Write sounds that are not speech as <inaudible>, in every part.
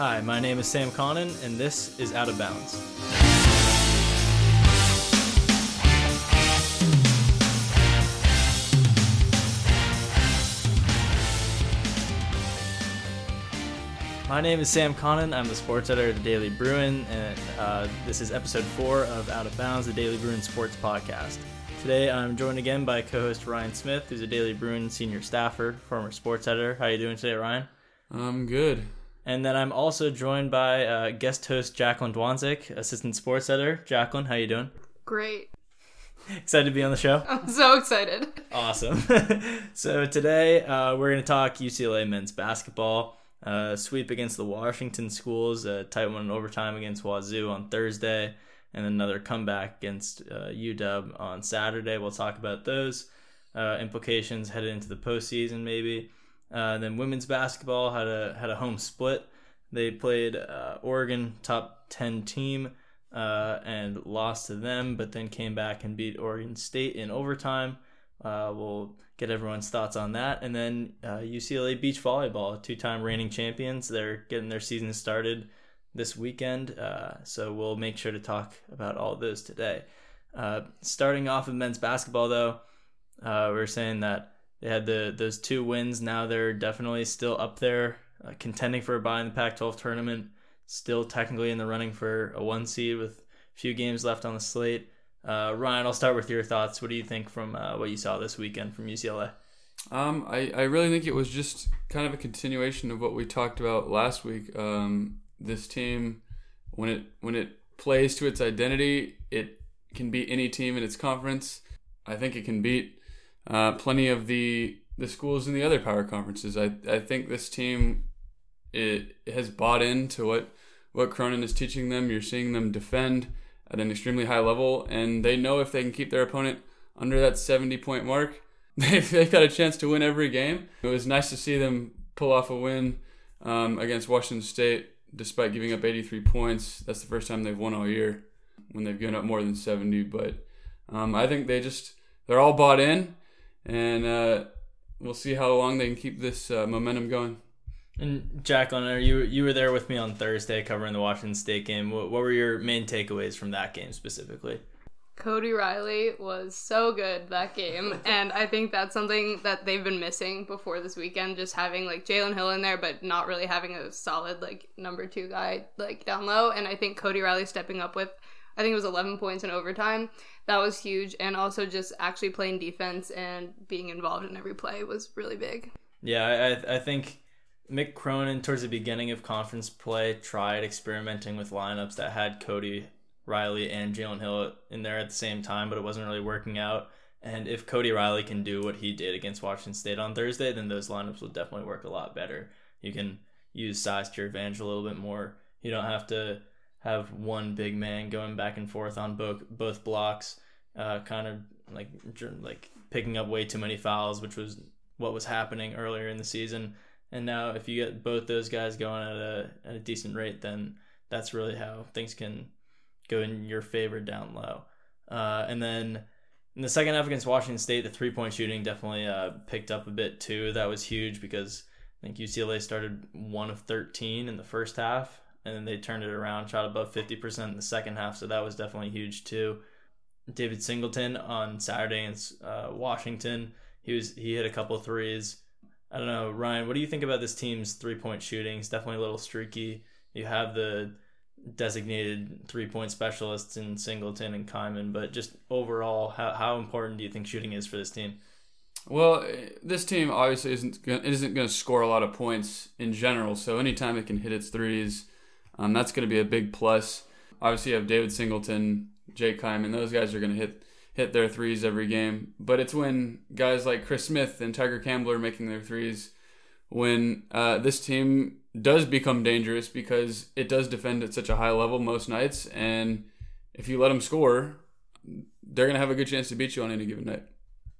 Hi, my name is Sam Connon, and this is Out of Bounds. My name is Sam Connon. I'm the sports editor of the Daily Bruin, and uh, this is episode four of Out of Bounds, the Daily Bruin Sports Podcast. Today, I'm joined again by co-host Ryan Smith, who's a Daily Bruin senior staffer, former sports editor. How you doing today, Ryan? I'm good. And then I'm also joined by uh, guest host Jacqueline Dzwonczyk, assistant sports editor. Jacqueline, how you doing? Great. Excited to be on the show? I'm so excited. Awesome. <laughs> so today uh, we're going to talk UCLA men's basketball. Uh, sweep against the Washington schools, a tight one in overtime against Wazoo on Thursday, and another comeback against uh, UW on Saturday. We'll talk about those uh, implications headed into the postseason, maybe. Uh, then women's basketball had a had a home split. They played uh, Oregon, top ten team, uh, and lost to them, but then came back and beat Oregon State in overtime. Uh, we'll get everyone's thoughts on that. And then uh, UCLA Beach Volleyball, two time reigning champions. They're getting their season started this weekend. Uh, so we'll make sure to talk about all those today. Uh, starting off with men's basketball, though, uh, we are saying that they had the those two wins. Now they're definitely still up there, uh, contending for a bye in the Pac 12 tournament. Still technically in the running for a one seed with a few games left on the slate. Uh, Ryan, I'll start with your thoughts. What do you think from uh, what you saw this weekend from UCLA? Um, I, I really think it was just kind of a continuation of what we talked about last week. Um, this team, when it when it plays to its identity, it can beat any team in its conference. I think it can beat uh, plenty of the the schools in the other power conferences. I I think this team it has bought into what what Cronin is teaching them. You're seeing them defend at an extremely high level, and they know if they can keep their opponent under that 70 point mark, <laughs> they've, they've got a chance to win every game. It was nice to see them pull off a win um, against Washington State despite giving up 83 points. That's the first time they've won all year when they've given up more than 70. But um, I think they just, they're all bought in, and uh, we'll see how long they can keep this uh, momentum going. And Jacqueline, you you were there with me on Thursday covering the Washington State game. What, what were your main takeaways from that game specifically? Cody Riley was so good that game, and I think that's something that they've been missing before this weekend. Just having like Jalen Hill in there, but not really having a solid like number two guy like down low. And I think Cody Riley stepping up with, I think it was 11 points in overtime. That was huge, and also just actually playing defense and being involved in every play was really big. Yeah, I I think Mick Cronin, towards the beginning of conference play, tried experimenting with lineups that had Cody Riley and Jalen Hill in there at the same time, but it wasn't really working out. And if Cody Riley can do what he did against Washington State on Thursday, then those lineups will definitely work a lot better. You can use size to your advantage a little bit more. You don't have to have one big man going back and forth on both both blocks, uh, kind of like like picking up way too many fouls, which was what was happening earlier in the season. And now, if you get both those guys going at a at a decent rate, then that's really how things can go in your favor down low. Uh, and then in the second half against Washington State, the three point shooting definitely uh, picked up a bit too. That was huge because I think UCLA started one of 13 in the first half, and then they turned it around, shot above 50% in the second half. So that was definitely huge too. David Singleton on Saturday against uh, Washington, he was he hit a couple threes. I don't know, Ryan. What do you think about this team's three point shooting? It's definitely a little streaky. You have the designated three point specialists in Singleton and Kyman, but just overall, how, how important do you think shooting is for this team? Well, this team obviously isn't gonna, isn't going to score a lot of points in general. So anytime it can hit its threes, um, that's going to be a big plus. Obviously, you have David Singleton, Jake Kyman; those guys are going to hit hit their threes every game. But it's when guys like Chris Smith and Tyger Campbell are making their threes when uh, this team does become dangerous because it does defend at such a high level most nights. And if you let them score, they're going to have a good chance to beat you on any given night.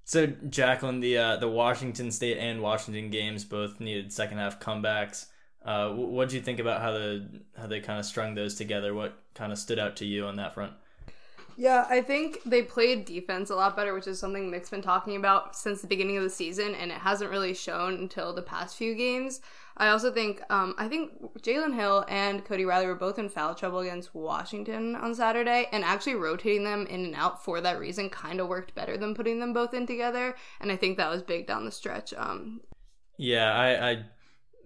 So, Jacqueline, the uh, the Washington State and Washington games both needed second half comebacks. Uh, what did you think about how the how they kind of strung those together? What kind of stood out to you on that front? Yeah, I think they played defense a lot better, which is something Mick's been talking about since the beginning of the season, and it hasn't really shown until the past few games. I also think um, I think Jalen Hill and Cody Riley were both in foul trouble against Washington on Saturday, and actually rotating them in and out for that reason kind of worked better than putting them both in together, and I think that was big down the stretch. Um, yeah, I, I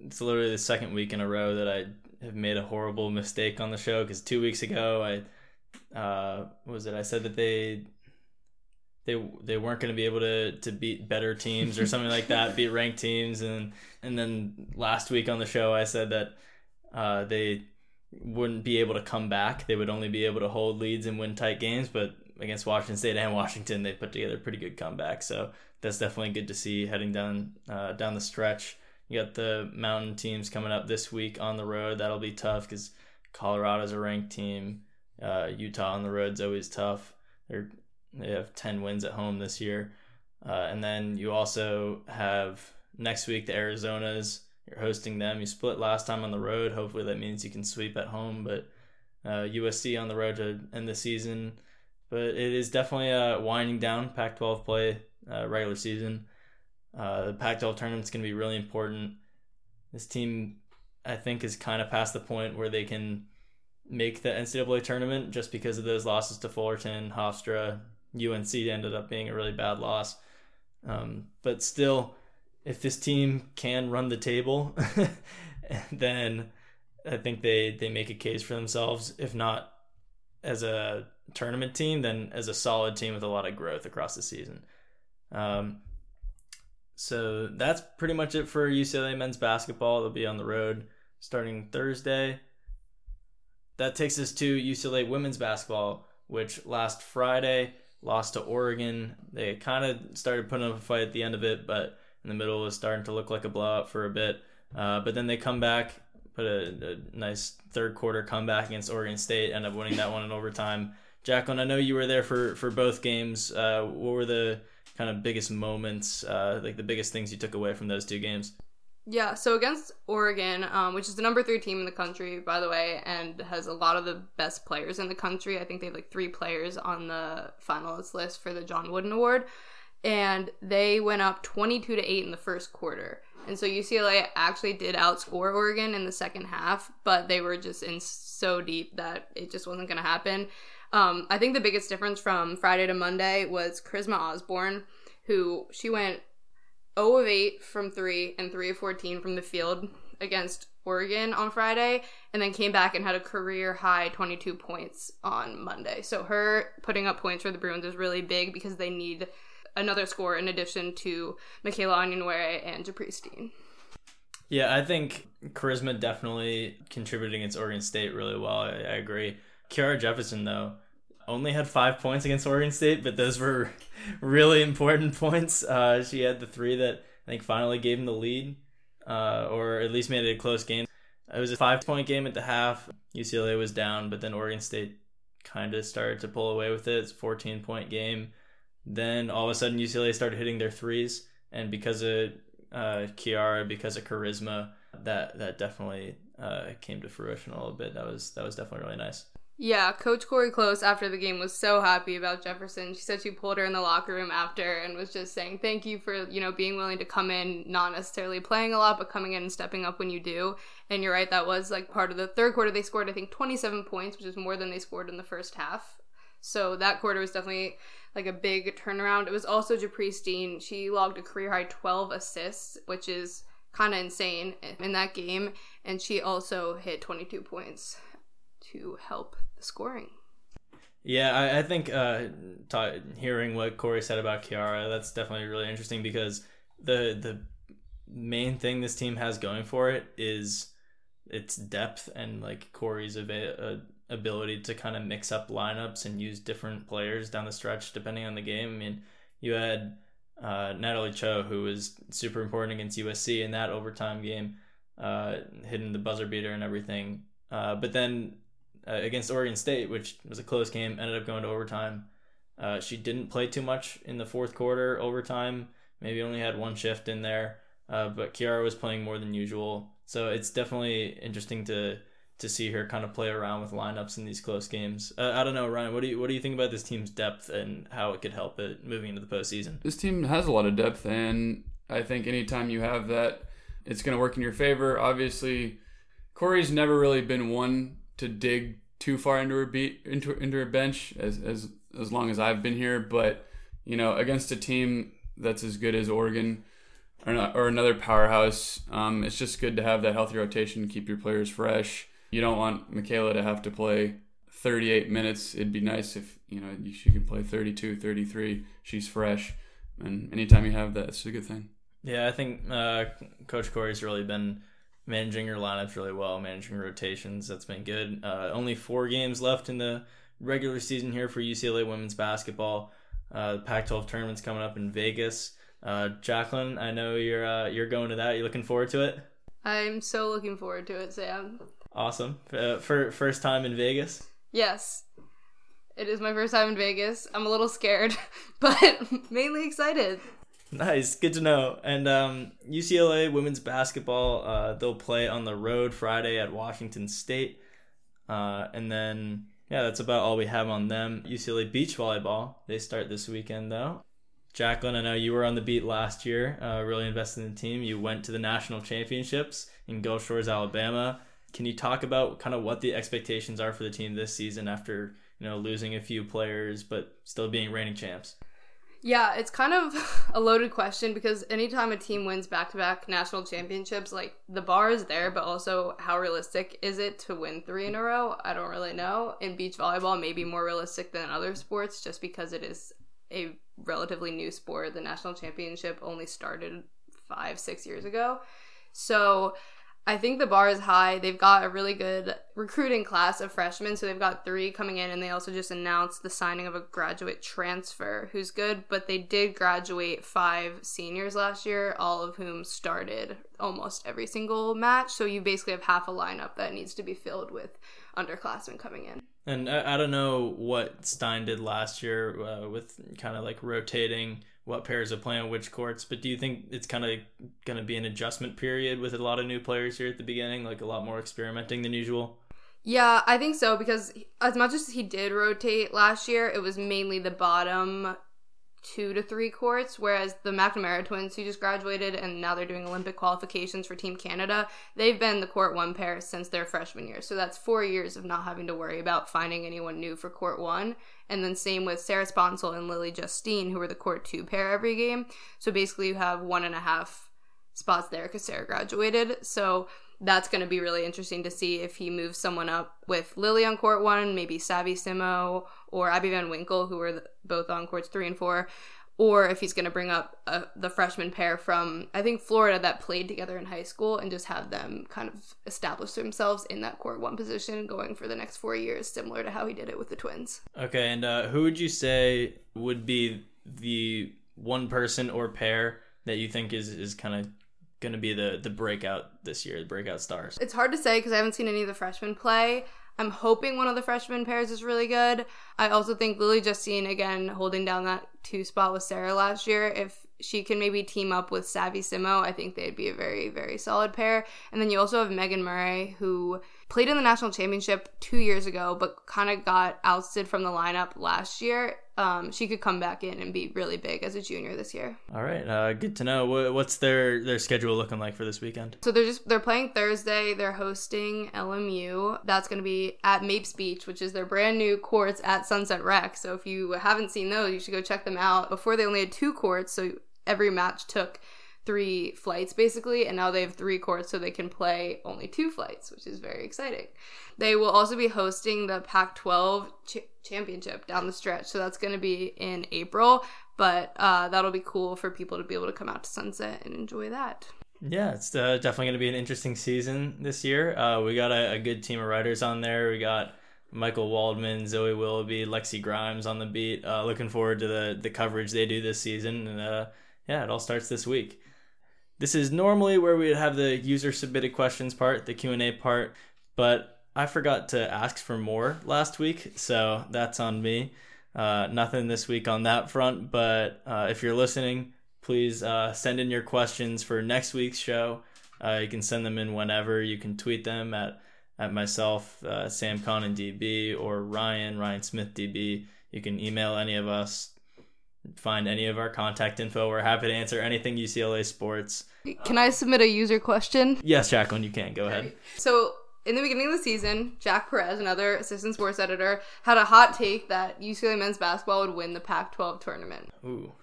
it's literally the second week in a row that I have made a horrible mistake on the show because two weeks ago I uh, was it? I said that they they they weren't going to be able to to beat better teams or something like that, <laughs> beat ranked teams, and and then last week on the show I said that uh, they wouldn't be able to come back. They would only be able to hold leads and win tight games, but against Washington State and Washington, they put together a pretty good comeback. So that's definitely good to see heading down uh, down the stretch. You got the mountain teams coming up this week on the road. That'll be tough because Colorado's a ranked team. Uh, Utah on the road's always tough. They're they have ten wins at home this year, uh, and then you also have next week the Arizonas. You're hosting them. You split last time on the road. Hopefully that means you can sweep at home. But uh, USC on the road to end the season. But it is definitely uh, winding down Pac-12 play uh, regular season. Uh, the Pac-12 tournament's going to be really important. This team, I think, is kind of past the point where they can make the NCAA tournament just because of those losses to Fullerton, Hofstra, UNC ended up being a really bad loss. Um, but still, if this team can run the table, <laughs> then I think they they make a case for themselves. If not as a tournament team, then as a solid team with a lot of growth across the season. Um, so that's pretty much it for UCLA men's basketball. They'll be on the road starting Thursday. That takes us to UCLA women's basketball, which last Friday lost to Oregon. They kind of started putting up a fight at the end of it, but in the middle was starting to look like a blowout for a bit. Uh, but then they come back, put a, a, nice third quarter comeback against Oregon State, end up winning that one in overtime. Jacqueline, I know you were there for for both games. Uh, what were the kind of biggest moments, uh, like the biggest things you took away from those two games? Yeah, so against Oregon, um, which is the number three team in the country, by the way, and has a lot of the best players in the country. I think they have like three players on the finalist list for the John Wooden Award. And they went up 22 to 8 in the first quarter. And so UCLA actually did outscore Oregon in the second half, but they were just in so deep that it just wasn't going to happen. Um, I think the biggest difference from Friday to Monday was Charisma Osborne, who she went 0 of 8 from 3 and 3 of 14 from the field against Oregon on Friday, and then came back and had a career high 22 points on Monday. So her putting up points for the Bruins is really big because they need another score in addition to Michaela Onyenwere and Japreece Yeah, I think Charisma definitely contributing against Oregon State really well. I, I agree. Kiara Jefferson, though, only had five points against Oregon State, but those were <laughs> really important points. Uh, she had the three that I think finally gave him the lead, uh, or at least made it a close game. It was a five point game at the half. UCLA was down, but then Oregon State kind of started to pull away with it. It's a 14 point game. Then all of a sudden, UCLA started hitting their threes, and because of uh, Kiara, because of charisma, that that definitely uh, came to fruition a little bit. That was that was definitely really nice. Yeah, Coach Cori Close after the game was so happy about Jefferson. She said she pulled her in the locker room after and was just saying thank you for, you know, being willing to come in, not necessarily playing a lot, but coming in and stepping up when you do. And you're right, that was like part of the third quarter. They scored, I think, 27 points, which is more than they scored in the first half. So that quarter was definitely like a big turnaround. It was also Japreece Dean. She logged a career high 12 assists, which is kind of insane in that game. And she also hit 22 points to help the scoring. Yeah, I, I think uh, hearing what Cori said about Kiara, that's definitely really interesting because the the main thing this team has going for it is its depth and like Cori's uh, ability to kind of mix up lineups and use different players down the stretch depending on the game. I mean, you had uh, Natalie Chou, who was super important against USC in that overtime game, uh, hitting the buzzer beater and everything. Uh, but then uh, against Oregon State, which was a close game, ended up going to overtime. Uh, she didn't play too much in the fourth quarter overtime. Maybe only had one shift in there, uh, but Kiara was playing more than usual. So it's definitely interesting to to see her kind of play around with lineups in these close games. Uh, I don't know, Ryan. What do you what do you think about this team's depth and how it could help it moving into the postseason? This team has a lot of depth, and I think anytime you have that, it's going to work in your favor. Obviously, Cori's never really been one to dig too far into her beat into into her bench as as as long as I've been here, but you know, against a team that's as good as Oregon or, not, or another powerhouse, um, it's just good to have that healthy rotation, keep your players fresh. You don't want Michaela to have to play 38 minutes. It'd be nice if you know she can play 32, 33. She's fresh, and anytime you have that, it's a good thing. Yeah, I think uh, Coach Cori's really been managing your lineups really well, managing rotations. That's been good. Uh, only four games left in the regular season here for UCLA women's basketball. Uh, the Pac-12 tournament's coming up in Vegas. Uh, Jacqueline, I know you're uh, you're going to that. You're looking forward to it? I'm so looking forward to it, Sam. Awesome. Uh, for first time in Vegas. Yes, it is my first time in Vegas. I'm a little scared, <laughs> but mainly excited. Nice, good to know. And um, UCLA women's basketball, uh, they'll play on the road Friday at Washington State, uh, and then yeah, that's about all we have on them. UCLA beach volleyball, they start this weekend though. Jacqueline, I know you were on the beat last year, uh, really invested in the team. You went to the national championships in Gulf Shores, Alabama. Can you talk about kind of what the expectations are for the team this season after you know losing a few players but still being reigning champs? Yeah, it's kind of <laughs> a loaded question because anytime a team wins back to back national championships, like the bar is there, but also how realistic is it to win three in a row? I don't really know. In beach volleyball, maybe more realistic than other sports just because it is a relatively new sport. The national championship only started five, six years ago. So I think the bar is high. They've got a really good recruiting class of freshmen. So they've got three coming in, and they also just announced the signing of a graduate transfer who's good. But they did graduate five seniors last year, all of whom started almost every single match. So you basically have half a lineup that needs to be filled with underclassmen coming in. And I, I don't know what Stein did last year uh, with kind of like rotating what pairs are playing which courts. But do you think it's kind of going to be an adjustment period with a lot of new players here at the beginning, like a lot more experimenting than usual? Yeah, I think so because as much as he did rotate last year, it was mainly the bottom two to three courts, whereas the McNamara twins who just graduated and now they're doing Olympic qualifications for Team Canada, they've been the court one pair since their freshman year. So that's four years of not having to worry about finding anyone new for court one. And then same with Sarah Sponcil and Lily Justine, who were the court two pair every game. So basically you have one and a half spots there because Sarah graduated. So that's going to be really interesting to see if he moves someone up with Lily on court one, maybe Savvy Simo or Abby Van Winkle, who were both on courts three and four, or if he's going to bring up uh, the freshman pair from, I think, Florida that played together in high school and just have them kind of establish themselves in that court one position going for the next four years, similar to how he did it with the twins. Okay, and uh, who would you say would be the one person or pair that you think is, is kind of going to be the the breakout this year, the breakout stars? It's hard to say because I haven't seen any of the freshmen play. I'm hoping one of the freshman pairs is really good. I also think Lily Justine, again, holding down that two spot with Sarah last year, if she can maybe team up with Savvy Simo, I think they'd be a very, very solid pair. And then you also have Megan Murray, who played in the national championship two years ago, but kind of got ousted from the lineup last year. Um, she could come back in and be really big as a junior this year. All right, uh, good to know. What's their their schedule looking like for this weekend? So they're just they're playing Thursday. They're hosting LMU. That's going to be at Mapes Beach, which is their brand new courts at Sunset Rec. So if you haven't seen those, you should go check them out. Before they only had two courts, so every match took three flights basically, and now they have three courts so they can play only two flights, which is very exciting. They will also be hosting the Pac 12 ch- championship down the stretch, so that's going to be in April, but uh, that'll be cool for people to be able to come out to Sunset and enjoy that. Yeah, it's uh, definitely going to be an interesting season this year. Uh, we got a, a, good team of writers on there. We got Michael Waldman, Zoe Willoughby, Lexi Grimes on the beat. Uh, looking forward to the the coverage they do this season, and uh, yeah, it all starts this week. This is normally where we would have the user submitted questions part, the Q&A part, but I forgot to ask for more last week, so that's on me. Uh, nothing this week on that front, but uh, if you're listening, please uh, send in your questions for next week's show. Uh, you can send them in whenever. You can tweet them at at myself, uh, Sam Conn DB, or Ryan, Ryan Smith DB. You can email any of us, find any of our contact info. We're happy to answer anything UCLA sports. Can I submit a user question? Yes, Jacqueline, you can. Go ahead. So, in the beginning of the season, Jack Perez, another assistant sports editor, had a hot take that UCLA men's basketball would win the Pac 12 tournament. Ooh.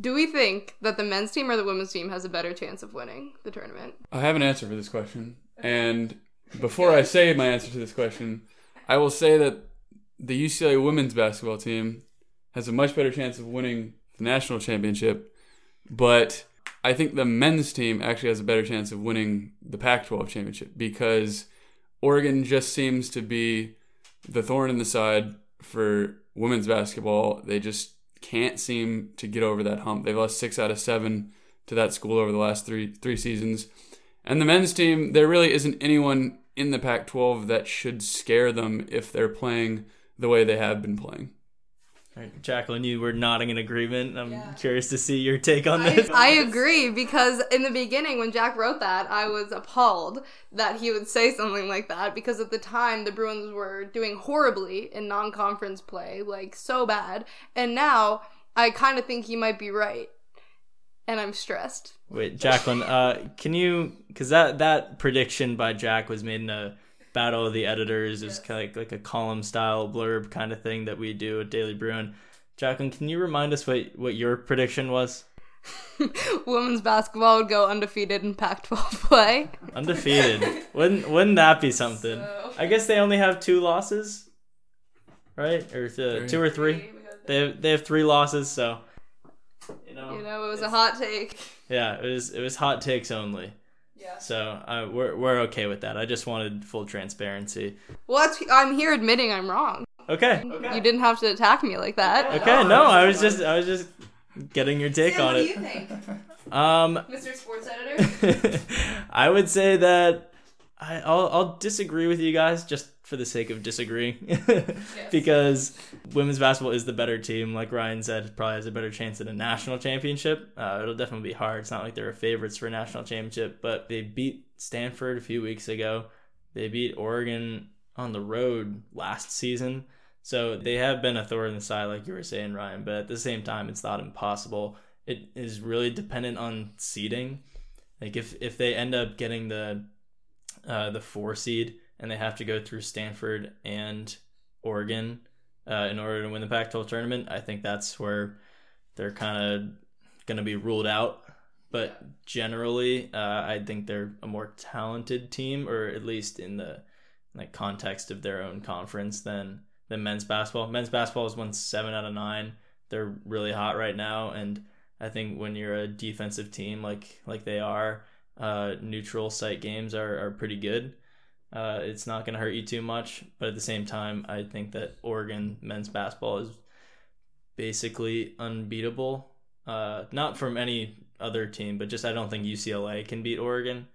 Do we think that the men's team or the women's team has a better chance of winning the tournament? I have an answer for this question. And before I say my answer to this question, I will say that the UCLA women's basketball team has a much better chance of winning the national championship, but I think the men's team actually has a better chance of winning the Pac 12 championship because Oregon just seems to be the thorn in the side for women's basketball. They just can't seem to get over that hump. They've lost six out of seven to that school over the last three three seasons. And the men's team, there really isn't anyone in the Pac 12 that should scare them if they're playing the way they have been playing. Right, Jacqueline, you were nodding in agreement. I'm curious to see your take on this. I agree because in the beginning, when Jack wrote that, I was appalled that he would say something like that because at the time the Bruins were doing horribly in non conference play, like so bad. And now I kind of think he might be right. And I'm stressed. Wait, Jacqueline, uh, can you? Because that that prediction by Jack was made in a battle of the editors. It was kind of like, like a column style blurb kind of thing that we do at Daily Bruin. Jacqueline, can you remind us what what your prediction was? <laughs> Women's basketball would go undefeated in Pac-12 play. Undefeated. wouldn't wouldn't that be something? I guess they only have two losses, right? Or uh, two or three. They have, they have three losses, so you know. You know, it was a hot take. Yeah, it was it was hot takes only. Yeah. So uh, we're we're okay with that. I just wanted full transparency. Well, that's, I'm here admitting I'm wrong. Okay. You didn't have to attack me like that. Okay. No, I was just I was just getting your take on it. What do you think, <laughs> Um, Mr. Sports Editor? <laughs> I would say that I, I'll I'll disagree with you guys just for the sake of disagreeing, <laughs> because women's basketball is the better team. Like Ryan said, probably has a better chance at a national championship. Uh, it'll definitely be hard. It's not like they're favorites for a national championship, but they beat Stanford a few weeks ago. They beat Oregon on the road last season. So they have been a thorn in the side, like you were saying, Ryan. But at the same time, it's not impossible. It is really dependent on seeding. Like if if they end up getting the uh, the four seed and they have to go through Stanford and Oregon uh, in order to win the Pac-12 tournament, I think that's where they're kind of going to be ruled out. But generally, uh, I think they're a more talented team, or at least in the like context of their own conference than than men's basketball. Men's basketball has won seven out of nine. They're really hot right now, and I think when you're a defensive team like like they are, uh, neutral site games are, are pretty good. Uh, it's not going to hurt you too much, but at the same time, I think that Oregon men's basketball is basically unbeatable. Uh, not from any other team, but just I don't think UCLA can beat Oregon.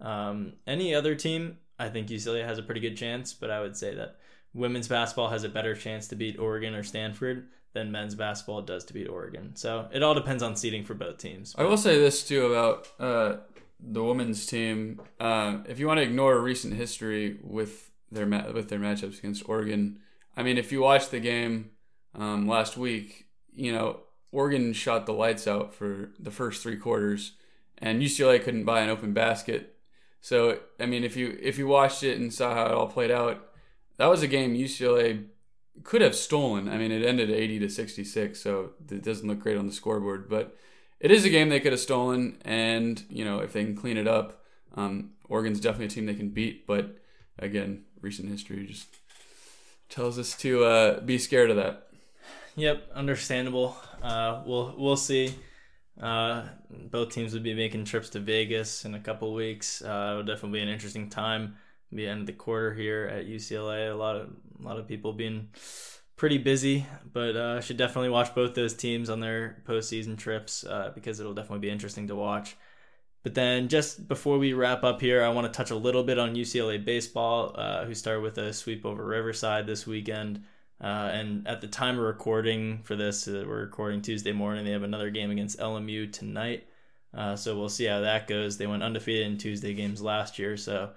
Um, any other team, I think UCLA has a pretty good chance, but I would say that women's basketball has a better chance to beat Oregon or Stanford than men's basketball does to beat Oregon. So it all depends on seeding for both teams. I will say this too about uh, the women's team. Uh, if you want to ignore recent history with their ma- with their matchups against Oregon, I mean, if you watch the game um, last week, you know Oregon shot the lights out for the first three quarters, and UCLA couldn't buy an open basket. So I mean, if you if you watched it and saw how it all played out, that was a game UCLA could have stolen. I mean, it ended 80 to 66, so it doesn't look great on the scoreboard, but it is a game they could have stolen. And, you know, if they can clean it up, um, Oregon's definitely a team they can beat. But again, recent history just tells us to uh, be scared of that. Yep, understandable. Uh, we'll we'll see. Uh, both teams would be making trips to Vegas in a couple weeks. Uh, it'll definitely be an interesting time. The end of the quarter here at UCLA. A lot of a lot of people being pretty busy, but uh, should definitely watch both those teams on their postseason trips uh, because it'll definitely be interesting to watch. But then, just before we wrap up here, I want to touch a little bit on UCLA baseball, uh, who started with a sweep over Riverside this weekend. Uh, and at the time of recording for this, uh, we're recording Tuesday morning. They have another game against LMU tonight. Uh, so we'll see how that goes. They went undefeated in Tuesday games last year, so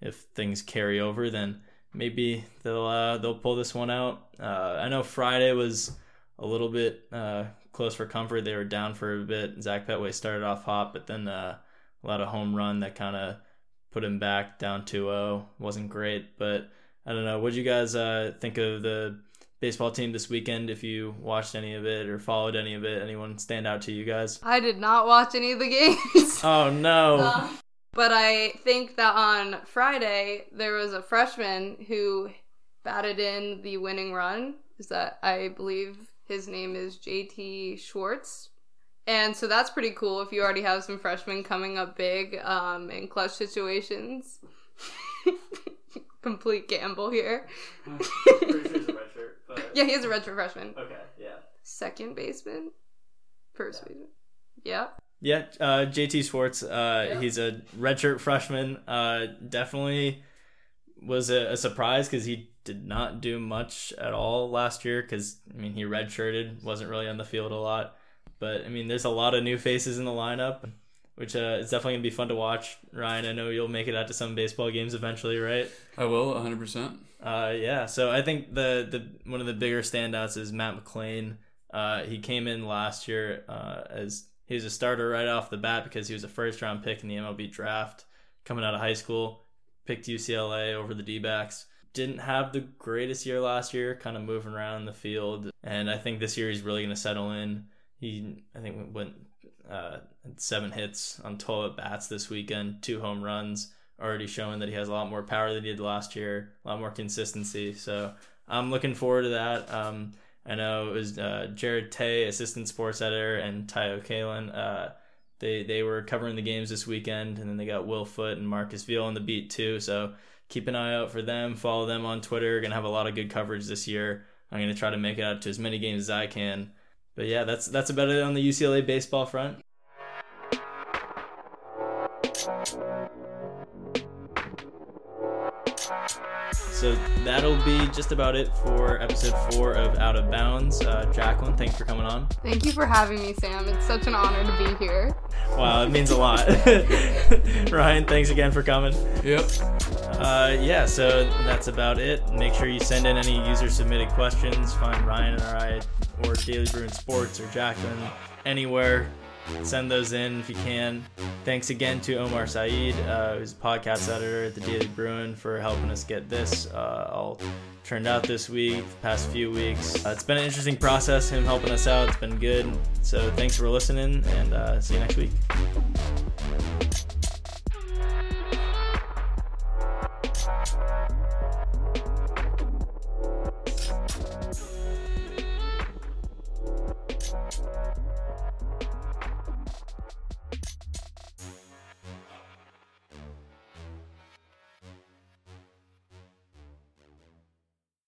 if things carry over, then maybe they'll uh, they'll pull this one out. Uh, I know Friday was a little bit uh, close for comfort. They were down for a bit. Zach Pettway started off hot, but then uh, a lot of home run that kind of put him back down 2-0. Wasn't great, but I don't know. What did you guys uh, think of the baseball team this weekend? If you watched any of it or followed any of it, anyone stand out to you guys? I did not watch any of the games. Oh no! <laughs> But I think that on Friday there was a freshman who batted in the winning run. Is that I believe his name is JT Schwartz. And so that's pretty cool if you already have some freshmen coming up big um, in clutch situations. <laughs> Complete gamble here. Yeah, he is a redshirt freshman. Okay, yeah. Second baseman? First baseman. Yeah. Yeah, uh, JT Schwartz. Uh, Yeah. He's a redshirt freshman. Uh, definitely was a, a surprise because he did not do much at all last year. Because I mean, he redshirted, wasn't really on the field a lot. But I mean, there's a lot of new faces in the lineup, which uh, is definitely gonna be fun to watch. Ryan, I know you'll make it out to some baseball games eventually, right? I will 100. percent Uh, yeah. So I think the the one of the bigger standouts is Matt McLain. Uh, he came in last year uh, as he was a starter right off the bat because he was a first round pick in the MLB draft coming out of high school. Picked UCLA over the D backs. Didn't have the greatest year last year, kind of moving around in the field. And I think this year he's really going to settle in. He, I think, went uh, seven hits on 12 at bats this weekend, two home runs already showing that he has a lot more power than he did last year, a lot more consistency. So I'm looking forward to that. Um, I know it was uh, Jared Tay, assistant sports editor, and Tyo Kalen. Uh, they they were covering the games this weekend, and then they got Will Foot and Marcus Veal on the beat too. So keep an eye out for them. Follow them on Twitter. Gonna have a lot of good coverage this year. I'm gonna try to make it out to as many games as I can. But yeah, that's that's about it on the UCLA baseball front. So that'll be just about it for episode four of Out of Bounds. Uh, Jacqueline, thanks for coming on. Thank you for having me, Sam. It's such an honor to be here. Wow, it means a lot. <laughs> Ryan, thanks again for coming. Yep. Uh, yeah, so that's about it. Make sure you send in any user submitted questions. Find Ryan and I, or Daily Bruin Sports, or Jacqueline anywhere. Send those in if you can. Thanks again to Omar Saeed, uh, who's a podcast editor at the Daily Bruin, for helping us get this uh, all turned out this week, past few weeks. Uh, it's been an interesting process, him helping us out. It's been good. So thanks for listening, and uh, see you next week.